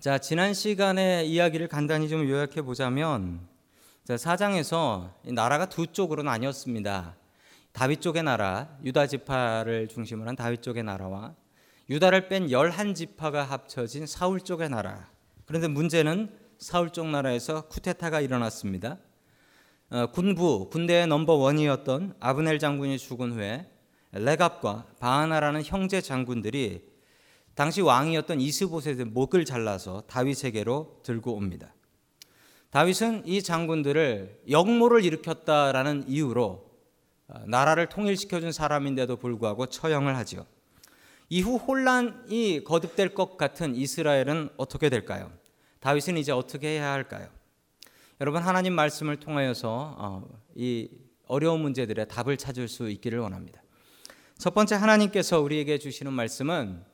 자, 지난 시간에 이야기를 간단히 좀 요약해 보자면 사장에서 나라가 두 쪽으로 나뉘었습니다. 다윗 쪽의 나라, 유다 지파를 중심으로 한 다윗 쪽의 나라와 유다를 뺀 열한 지파가 합쳐진 사울 쪽의 나라. 그런데 문제는 사울 쪽 나라에서 쿠데타가 일어났습니다. 어, 군부 군대의 넘버 원이었던 아브넬 장군이 죽은 후에 레갑과 바하나라는 형제 장군들이 당시 왕이었던 이스보셋의 목을 잘라서 다윗에게로 들고 옵니다. 다윗은 이 장군들을 역모를 일으켰다라는 이유로 어, 나라를 통일시켜준 사람인데도 불구하고 처형을 하죠. 이후 혼란이 거듭될 것 같은 이스라엘은 어떻게 될까요? 다윗은 이제 어떻게 해야 할까요? 여러분 하나님 말씀을 통하여서 어, 이 어려운 문제들의 답을 찾을 수 있기를 원합니다. 첫 번째 하나님께서 우리에게 주시는 말씀은 아,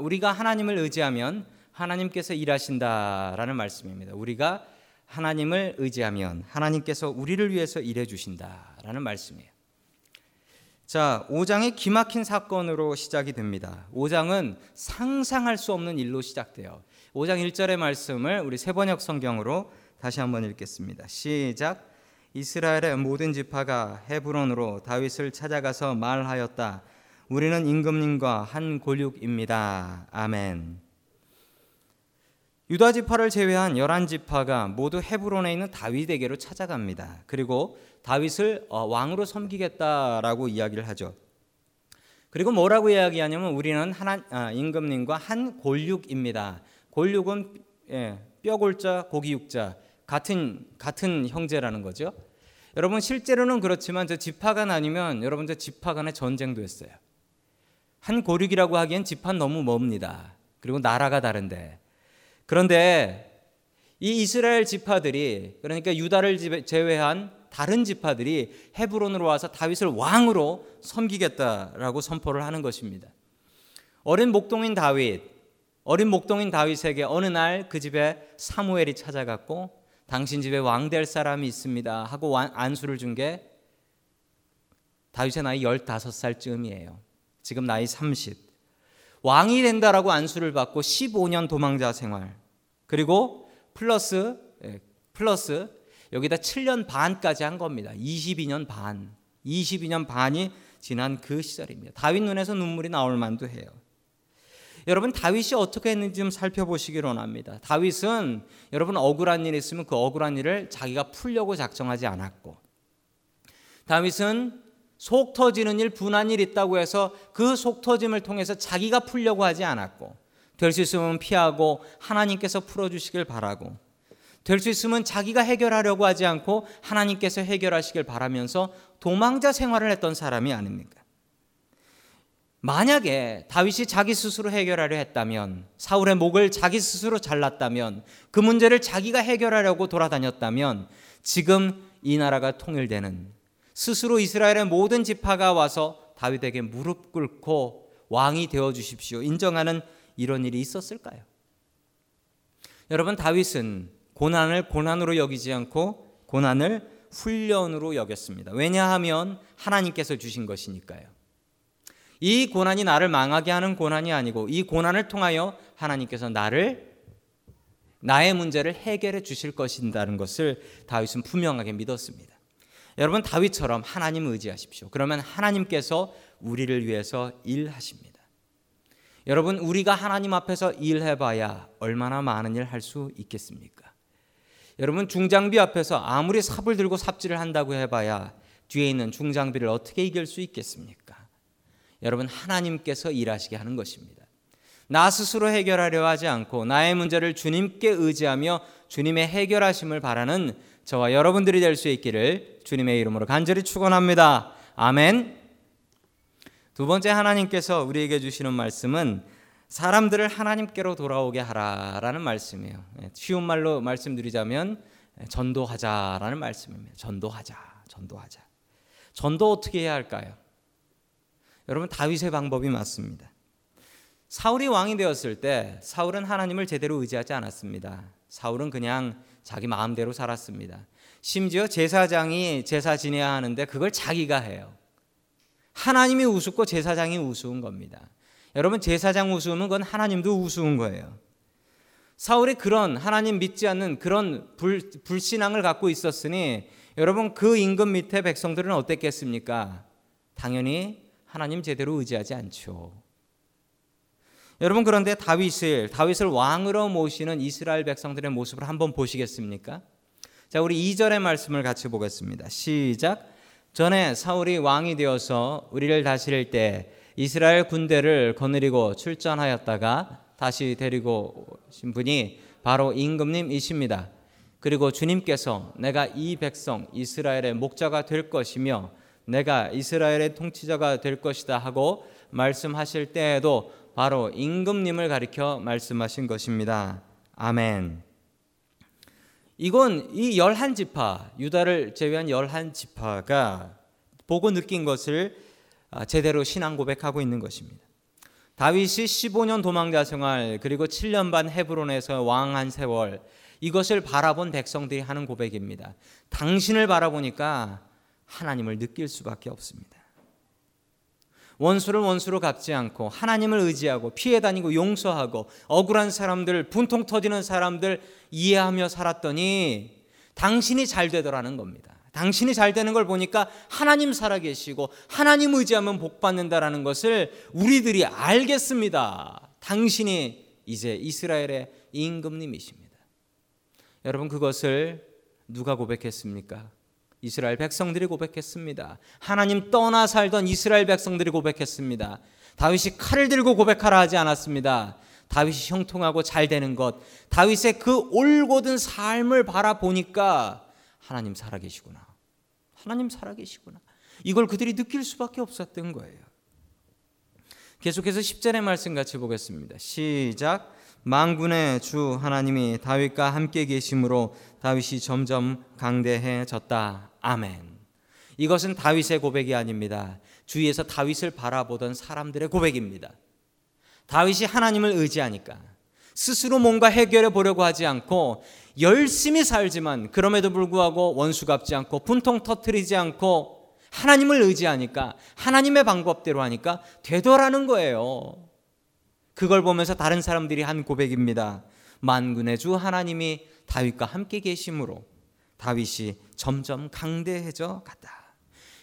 우리가 하나님을 의지하면 하나님께서 일하신다라는 말씀입니다. 우리가 하나님을 의지하면 하나님께서 우리를 위해서 일해 주신다라는 말씀이에요. 자, 5장이 기막힌 사건으로 시작이 됩니다. 5장은 상상할 수 없는 일로 시작돼요. 5장 1절의 말씀을 우리 세번역 성경으로 다시 한번 읽겠습니다. 시작. 이스라엘의 모든 지파가 헤브론으로 다윗을 찾아가서 말하였다. 우리는 임금님과 한 골육입니다. 아멘. 유다 지파를 제외한 열한 지파가 모두 헤브론에 있는 다윗에게로 찾아갑니다. 그리고 다윗을 어, 왕으로 섬기겠다라고 이야기를 하죠. 그리고 뭐라고 이야기하냐면 우리는 하나 아, 임금님과 한 골육입니다. 골육은 예, 뼈골자 고기육자 같은 같은 형제라는 거죠. 여러분 실제로는 그렇지만 저 지파가 나뉘면 여러분 저 지파 간의 전쟁도 했어요. 한 고륙이라고 하기엔 지파 너무 멉니다. 그리고 나라가 다른데 그런데 이 이스라엘 지파들이 그러니까 유다를 제외한 다른 지파들이 헤브론으로 와서 다윗을 왕으로 섬기겠다라고 선포를 하는 것입니다. 어린 목동인 다윗, 어린 목동인 다윗에게 어느 날 그 집에 사무엘이 찾아갔고 당신 집에 왕 될 사람이 있습니다 하고 안수를 준 게 다윗의 나이 15살쯤이에요. 지금 나이 30. 왕이 된다라고 안수를 받고 15년 도망자 생활. 그리고 플러스 예, 플러스 여기다 7년 반까지 한 겁니다. 22년 반. 22년 반이 지난 그 시절입니다. 다윗 눈에서 눈물이 나올 만도 해요. 여러분 다윗이 어떻게 했는지 좀 살펴보시기를 원합니다. 다윗은 여러분 억울한 일이 있으면 그 억울한 일을 자기가 풀려고 작정하지 않았고 다윗은 속 터지는 일, 분한 일 있다고 해서 그 속 터짐을 통해서 자기가 풀려고 하지 않았고 될 수 있으면 피하고 하나님께서 풀어주시길 바라고 될 수 있으면 자기가 해결하려고 하지 않고 하나님께서 해결하시길 바라면서 도망자 생활을 했던 사람이 아닙니까? 만약에 다윗이 자기 스스로 해결하려 했다면 사울의 목을 자기 스스로 잘랐다면 그 문제를 자기가 해결하려고 돌아다녔다면 지금 이 나라가 통일되는 스스로 이스라엘의 모든 지파가 와서 다윗에게 무릎 꿇고 왕이 되어 주십시오. 인정하는 이런 일이 있었을까요? 여러분 다윗은 고난을 고난으로 여기지 않고 고난을 훈련으로 여겼습니다. 왜냐하면 하나님께서 주신 것이니까요. 이 고난이 나를 망하게 하는 고난이 아니고 이 고난을 통하여 하나님께서 나를 나의 문제를 해결해 주실 것인다는 것을 다윗은 분명하게 믿었습니다. 여러분 다윗처럼 하나님 의지하십시오. 그러면 하나님께서 우리를 위해서 일하십니다. 여러분 우리가 하나님 앞에서 일해봐야 얼마나 많은 일 할 수 있겠습니까? 여러분 중장비 앞에서 아무리 삽을 들고 삽질을 한다고 해봐야 뒤에 있는 중장비를 어떻게 이길 수 있겠습니까? 여러분 하나님께서 일하시게 하는 것입니다. 나 스스로 해결하려 하지 않고 나의 문제를 주님께 의지하며 주님의 해결하심을 바라는 저와 여러분들이 될 수 있기를 주님의 이름으로 간절히 축원합니다. 아멘. 두 번째 하나님께서 우리에게 주시는 말씀은 사람들을 하나님께로 돌아오게 하라라는 말씀이에요. 예, 쉬운 말로 말씀드리자면 전도하자라는 말씀입니다. 전도하자. 전도하자. 전도 어떻게 해야 할까요? 여러분 다윗의 방법이 맞습니다. 사울이 왕이 되었을 때 사울은 하나님을 제대로 의지하지 않았습니다. 사울은 그냥 자기 마음대로 살았습니다. 심지어 제사장이 제사 지내야 하는데 그걸 자기가 해요. 하나님이 우습고 제사장이 우스운 겁니다. 여러분 제사장 우스우면 그건 하나님도 우스운 거예요. 사울이 그런 하나님 믿지 않는 그런 불, 불신앙을 갖고 있었으니 여러분 그 임금 밑에 백성들은 어땠겠습니까? 당연히 하나님 제대로 의지하지 않죠. 여러분 그런데 다윗을 다윗을 왕으로 모시는 이스라엘 백성들의 모습을 한번 보시겠습니까? 자, 우리 2절의 말씀을 같이 보겠습니다. 시작. 전에 사울이 왕이 되어서 우리를 다스릴 때 이스라엘 군대를 거느리고 출전하였다가 다시 데리고 오신 분이 바로 임금님이십니다. 그리고 주님께서 내가 이 백성 이스라엘의 목자가 될 것이며 내가 이스라엘의 통치자가 될 것이다 하고 말씀하실 때에도 바로 임금님을 가리켜 말씀하신 것입니다. 아멘. 이건 이 열한 지파 유다를 제외한 열한 지파가 보고 느낀 것을 아, 제대로 신앙 고백하고 있는 것입니다. 다윗이 15년 도망자 생활 그리고 7년 반 헤브론에서 왕한 세월 이것을 바라본 백성들이 하는 고백입니다. 당신을 바라보니까 하나님을 느낄 수밖에 없습니다. 원수를 원수로 갚지 않고 하나님을 의지하고 피해 다니고 용서하고 억울한 사람들, 분통 터지는 사람들 이해하며 살았더니 당신이 잘 되더라는 겁니다. 당신이 잘 되는 걸 보니까 하나님 살아계시고 하나님 의지하면 복 받는다라는 것을 우리들이 알겠습니다. 당신이 이제 이스라엘의 임금님이십니다. 여러분 그것을 누가 고백했습니까? 이스라엘 백성들이 고백했습니다. 하나님 떠나 살던 이스라엘 백성들이 고백했습니다. 다윗이 칼을 들고 고백하라 하지 않았습니다. 다윗이 형통하고 잘 되는 것, 다윗의 그 올곧은 삶을 바라보니까 하나님 살아계시구나. 하나님 살아계시구나. 이걸 그들이 느낄 수밖에 없었던 거예요. 계속해서 10절의 말씀 같이 보겠습니다. 시작. 망군의 주 하나님이 다윗과 함께 계심으로 다윗이 점점 강대해졌다. 아멘. 이것은 다윗의 고백이 아닙니다. 주위에서 다윗을 바라보던 사람들의 고백입니다. 다윗이 하나님을 의지하니까 스스로 뭔가 해결해 보려고 하지 않고 열심히 살지만 그럼에도 불구하고 원수 갚지 않고 분통 터트리지 않고 하나님을 의지하니까 하나님의 방법대로 하니까 되더라는 거예요. 그걸 보면서 다른 사람들이 한 고백입니다. 만군의 주 하나님이 다윗과 함께 계심으로 다윗이 점점 강대해져 갔다.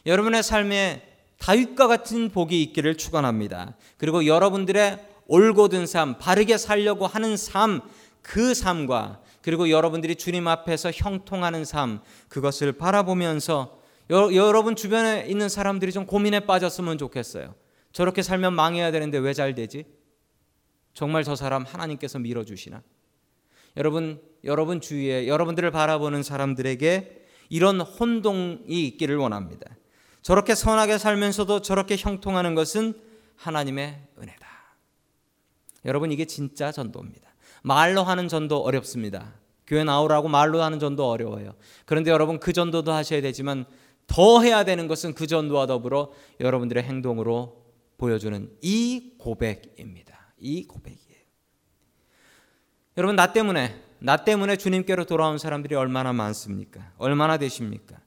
여러분의 삶에 다윗과 같은 복이 있기를 축원합니다. 그리고 여러분들의 올곧은 삶, 바르게 살려고 하는 삶, 그 삶과 그리고 여러분들이 주님 앞에서 형통하는 삶, 그것을 바라보면서 여, 여러분 주변에 있는 사람들이 좀 고민에 빠졌으면 좋겠어요. 저렇게 살면 망해야 되는데 왜 잘 되지? 정말 저 사람 하나님께서 밀어주시나? 여러분, 여러분 주위에 여러분들을 바라보는 사람들에게 이런 혼동이 있기를 원합니다. 저렇게 선하게 살면서도 저렇게 형통하는 것은 하나님의 은혜다. 여러분, 이게 진짜 전도입니다. 말로 하는 전도 어렵습니다. 교회 나오라고 말로 하는 전도 어려워요. 그런데 여러분, 그 전도도 하셔야 되지만 더 해야 되는 것은 그 전도와 더불어 여러분들의 행동으로 보여주는 이 고백입니다. 이 고백이에요. 여러분, 나 때문에 나 때문에 주님께로 돌아온 사람들이 얼마나 많습니까? 얼마나 되십니까?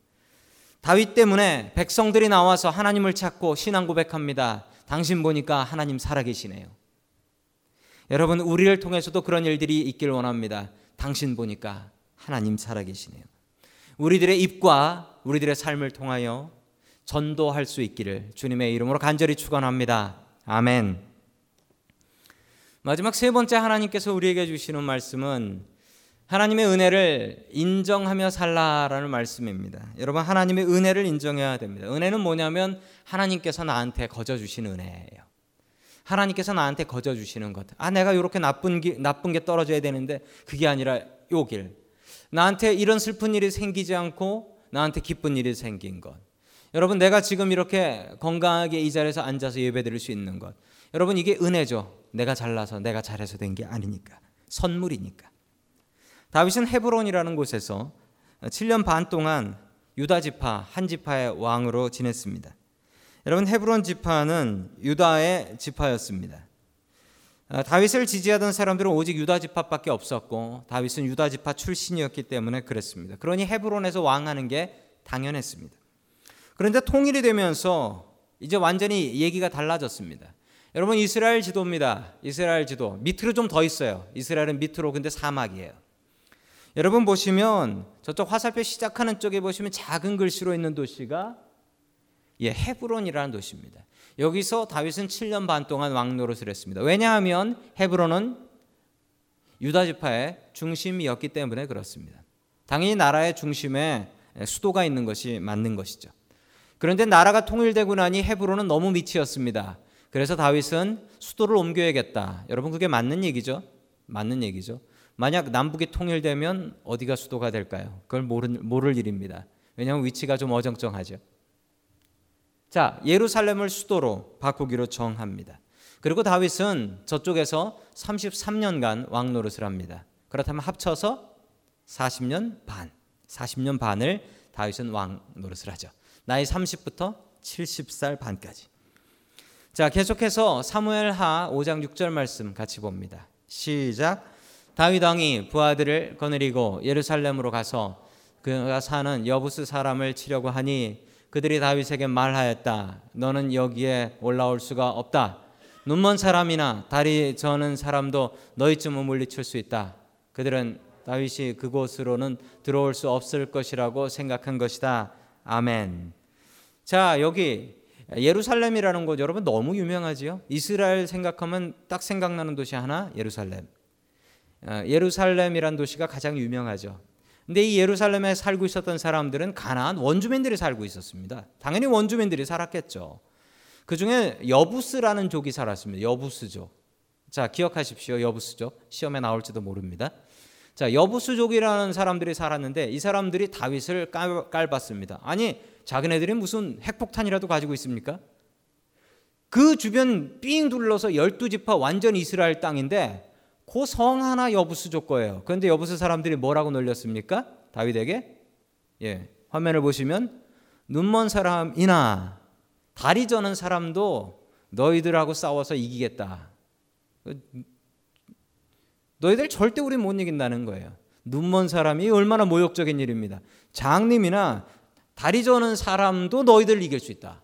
다윗 때문에 백성들이 나와서 하나님을 찾고 신앙 고백합니다. 당신 보니까 하나님 살아계시네요. 여러분, 우리를 통해서도 그런 일들이 있길 원합니다. 당신 보니까 하나님 살아계시네요. 우리들의 입과 우리들의 삶을 통하여 전도할 수 있기를 주님의 이름으로 간절히 축원합니다. 아멘. 마지막 세 번째 하나님께서 우리에게 주시는 말씀은 하나님의 은혜를 인정하며 살라라는 말씀입니다. 여러분 하나님의 은혜를 인정해야 됩니다. 은혜는 뭐냐면 하나님께서 나한테 거저 주신 은혜예요. 하나님께서 나한테 거저 주시는 것. 아 내가 이렇게 나쁜 게, 나쁜 게 떨어져야 되는데 그게 아니라 요 길. 나한테 이런 슬픈 일이 생기지 않고 나한테 기쁜 일이 생긴 것. 여러분 내가 지금 이렇게 건강하게 이 자리에서 앉아서 예배드릴 수 있는 것. 여러분 이게 은혜죠. 내가 잘나서 내가 잘해서 된 게 아니니까. 선물이니까. 다윗은 헤브론이라는 곳에서 7년 반 동안 유다 지파 한 지파의 왕으로 지냈습니다. 여러분 헤브론 지파는 유다의 지파였습니다. 아, 다윗을 지지하던 사람들은 오직 유다 지파밖에 없었고 다윗은 유다 지파 출신이었기 때문에 그랬습니다. 그러니 헤브론에서 왕하는 게 당연했습니다. 그런데 통일이 되면서 이제 완전히 얘기가 달라졌습니다. 여러분 이스라엘 지도입니다. 이스라엘 지도 밑으로 좀 더 있어요. 이스라엘은 밑으로 근데 사막이에요. 여러분 보시면 저쪽 화살표 시작하는 쪽에 보시면 작은 글씨로 있는 도시가 예, 헤브론이라는 도시입니다. 여기서 다윗은 7년 반 동안 왕 노릇을 했습니다. 왜냐하면 헤브론은 유다 지파의 중심이었기 때문에 그렇습니다. 당연히 나라의 중심에 수도가 있는 것이 맞는 것이죠. 그런데 나라가 통일되고 나니 헤브론은 너무 밑이었습니다. 그래서 다윗은 수도를 옮겨야겠다. 여러분 그게 맞는 얘기죠? 맞는 얘기죠. 만약 남북이 통일되면 어디가 수도가 될까요? 그걸 모를, 모를 일입니다. 왜냐하면 위치가 좀 어정쩡하죠. 자, 예루살렘을 수도로 바꾸기로 정합니다. 그리고 다윗은 저쪽에서 33년간 왕 노릇을 합니다. 그렇다면 합쳐서 40년 반, 40년 반을 다윗은 왕 노릇을 하죠. 나이 30부터 70살 반까지. 자, 계속해서 사무엘하 5장 6절 말씀 같이 봅니다. 시작. 다윗 왕이 부하들을 거느리고 예루살렘으로 가서 그가 사는 여부스 사람을 치려고 하니 그들이 다윗에게 말하였다. 너는 여기에 올라올 수가 없다. 눈먼 사람이나 다리 저는 사람도 너희쯤은 물리칠 수 있다. 그들은 다윗이 그곳으로는 들어올 수 없을 것이라고 생각한 것이다. 아멘. 자, 여기 예루살렘이라는 곳 여러분 너무 유명하지요? 이스라엘 생각하면 딱 생각나는 도시 하나 예루살렘. 어, 예루살렘이란 도시가 가장 유명하죠. 근데 이 예루살렘에 살고 있었던 사람들은 가나안 원주민들이 살고 있었습니다. 당연히 원주민들이 살았겠죠. 그 중에 여부스라는 족이 살았습니다. 여부스족. 자, 기억하십시오. 여부스족. 시험에 나올지도 모릅니다. 자, 여부스족이라는 사람들이 살았는데 이 사람들이 다윗을 깔, 깔봤습니다. 아니, 자기네들이 무슨 핵폭탄이라도 가지고 있습니까? 그 주변 삥 둘러서 열두 지파 완전 이스라엘 땅인데 그 성 하나 여부스족 거예요. 그런데 여부스 사람들이 뭐라고 놀렸습니까? 다윗에게? 예. 화면을 보시면 눈먼 사람이나 다리 저는 사람도 너희들하고 싸워서 이기겠다. 너희들 절대 우리 못 이긴다는 거예요. 눈먼 사람이 얼마나 모욕적인 일입니다. 장님이나 다리 저는 사람도 너희들 이길 수 있다.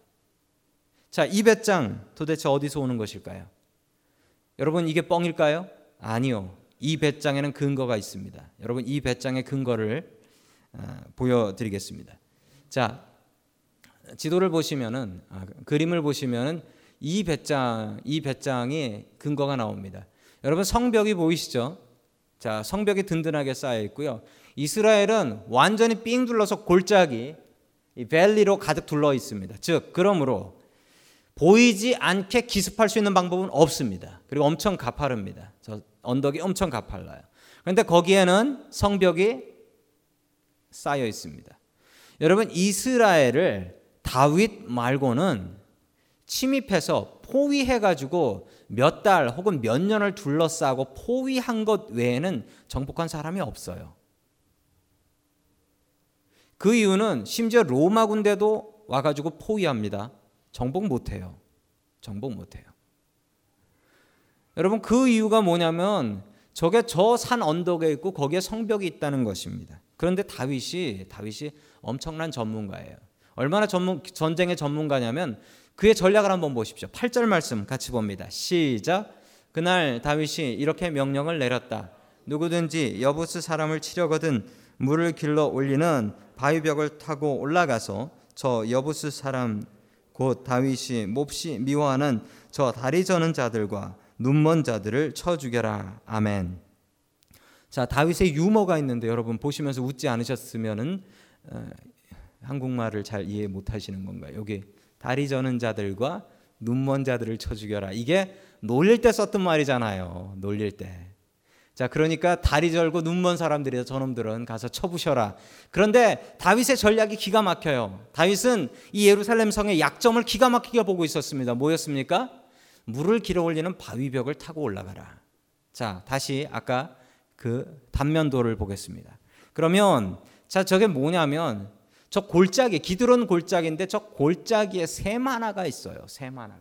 자, 이 배짱 도대체 어디서 오는 것일까요? 여러분 이게 뻥일까요? 아니요. 이 배짱에는 근거가 있습니다. 여러분 이 배짱의 근거를 어, 보여드리겠습니다. 자, 지도를 보시면은 아, 그림을 보시면은 이 배짱 이 배짱이 근거가 나옵니다. 여러분 성벽이 보이시죠? 자, 성벽이 든든하게 쌓여 있고요. 이스라엘은 완전히 삥 둘러서 골짜기 이 밸리로 가득 둘러 있습니다. 즉, 그러므로 보이지 않게 기습할 수 있는 방법은 없습니다. 그리고 엄청 가파릅니다. 저 언덕이 엄청 가팔라요. 그런데 거기에는 성벽이 쌓여 있습니다. 여러분 이스라엘을 다윗 말고는 침입해서 포위해 가지고 몇 달 혹은 몇 년을 둘러싸고 포위한 것 외에는 정복한 사람이 없어요. 그 이유는 심지어 로마 군대도 와가지고 포위합니다. 정복 못해요. 정복 못해요. 여러분 그 이유가 뭐냐면 저게 저 산 언덕에 있고 거기에 성벽이 있다는 것입니다. 그런데 다윗이 다윗이 엄청난 전문가예요. 얼마나 전문 전쟁의 전문가냐면 그의 전략을 한번 보십시오. 8절 말씀 같이 봅니다. 시작. 그날 다윗이 이렇게 명령을 내렸다. 누구든지 여부스 사람을 치려거든 물을 길러 올리는 바위벽을 타고 올라가서 저 여부스 사람 곧 다윗이 몹시 미워하는 저 다리 저는 자들과 눈먼 자들을 쳐 죽여라. 아멘. 자, 다윗의 유머가 있는데 여러분 보시면서 웃지 않으셨으면은 어, 한국말을 잘 이해 못 하시는 건가요? 여기 다리 저는 자들과 눈먼 자들을 쳐 죽여라. 이게 놀릴 때 썼던 말이잖아요. 놀릴 때. 자, 그러니까 다리 절고 눈먼 사람들이 저놈들은 가서 쳐부셔라. 그런데 다윗의 전략이 기가 막혀요. 다윗은 이 예루살렘 성의 약점을 기가 막히게 보고 있었습니다. 뭐였습니까? 물을 길어 올리는 바위벽을 타고 올라가라. 자, 다시 아까 그 단면도를 보겠습니다. 그러면 자, 저게 뭐냐면 저 골짜기, 기드론 골짜기인데 저 골짜기에 샘 하나가 있어요. 샘 하나가.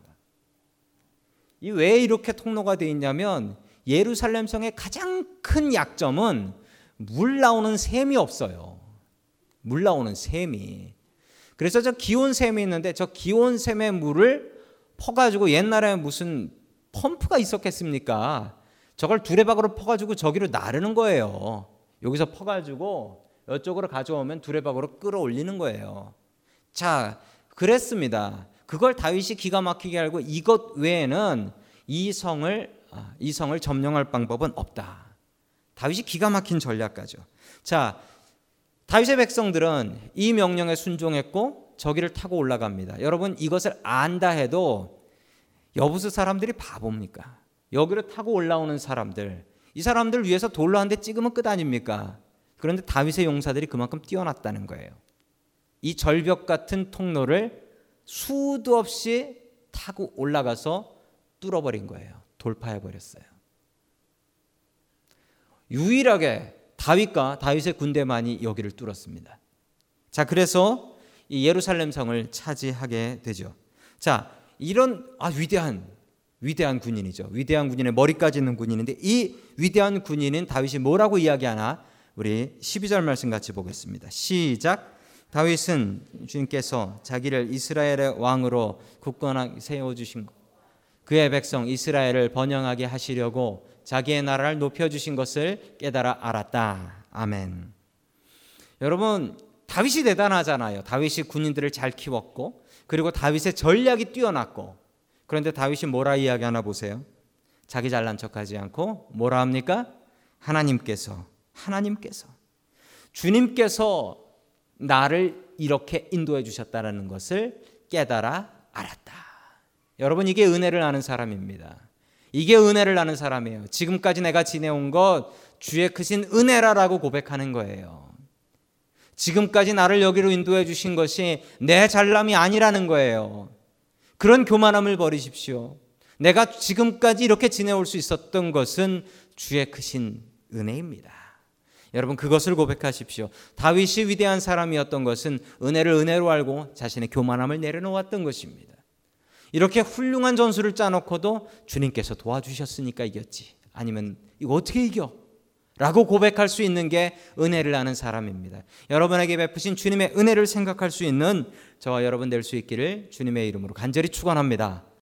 이 왜 이렇게 통로가 되어 있냐면 예루살렘 성의 가장 큰 약점은 물 나오는 샘이 없어요. 물 나오는 샘이. 그래서 저 기온 샘이 있는데 저 기온 샘의 물을 퍼가지고 옛날에 무슨 펌프가 있었겠습니까? 저걸 두레박으로 퍼가지고 저기로 나르는 거예요. 여기서 퍼가지고 이쪽으로 가져오면 두레박으로 끌어올리는 거예요. 자, 그랬습니다. 그걸 다윗이 기가 막히게 알고 이것 외에는 이 성을 아, 이 성을 점령할 방법은 없다. 다윗이 기가 막힌 전략가죠. 자, 다윗의 백성들은 이 명령에 순종했고 저기를 타고 올라갑니다. 여러분 이것을 안다 해도 여부수 사람들이 바보입니까? 여기로 타고 올라오는 사람들 이 사람들 위해서 돌로 한 대 찍으면 끝 아닙니까? 그런데 다윗의 용사들이 그만큼 뛰어났다는 거예요. 이 절벽 같은 통로를 수도 없이 타고 올라가서 뚫어버린 거예요. 돌파해 버렸어요. 유일하게 다윗과 다윗의 군대만이 여기를 뚫었습니다. 자, 그래서 이 예루살렘 성을 차지하게 되죠. 자, 이런 아 위대한 위대한 군인이죠. 위대한 군인의 머리까지 있는 군인인데 이 위대한 군인은 다윗이 뭐라고 이야기하나 우리 12절 말씀 같이 보겠습니다. 시작. 다윗은 주님께서 자기를 이스라엘의 왕으로 굳건하게 세워 주신 것 그의 백성 이스라엘을 번영하게 하시려고 자기의 나라를 높여 주신 것을 깨달아 알았다. 아멘. 여러분 다윗이 대단하잖아요. 다윗이 군인들을 잘 키웠고 그리고 다윗의 전략이 뛰어났고 그런데 다윗이 뭐라 이야기하나 보세요. 자기 잘난 척하지 않고 뭐라 합니까? 하나님께서 하나님께서 주님께서 나를 이렇게 인도해 주셨다는 것을 깨달아 알았다. 여러분 이게 은혜를 아는 사람입니다. 이게 은혜를 아는 사람이에요. 지금까지 내가 지내온 것 주의 크신 은혜라라고 고백하는 거예요. 지금까지 나를 여기로 인도해 주신 것이 내 잘남이 아니라는 거예요. 그런 교만함을 버리십시오. 내가 지금까지 이렇게 지내올 수 있었던 것은 주의 크신 은혜입니다. 여러분 그것을 고백하십시오. 다윗이 위대한 사람이었던 것은 은혜를 은혜로 알고 자신의 교만함을 내려놓았던 것입니다. 이렇게 훌륭한 전술을 짜놓고도 주님께서 도와주셨으니까 이겼지. 아니면 이거 어떻게 이겨? 라고 고백할 수 있는 게 은혜를 아는 사람입니다. 여러분에게 베푸신 주님의 은혜를 생각할 수 있는 저와 여러분 될 수 있기를 주님의 이름으로 간절히 축원합니다.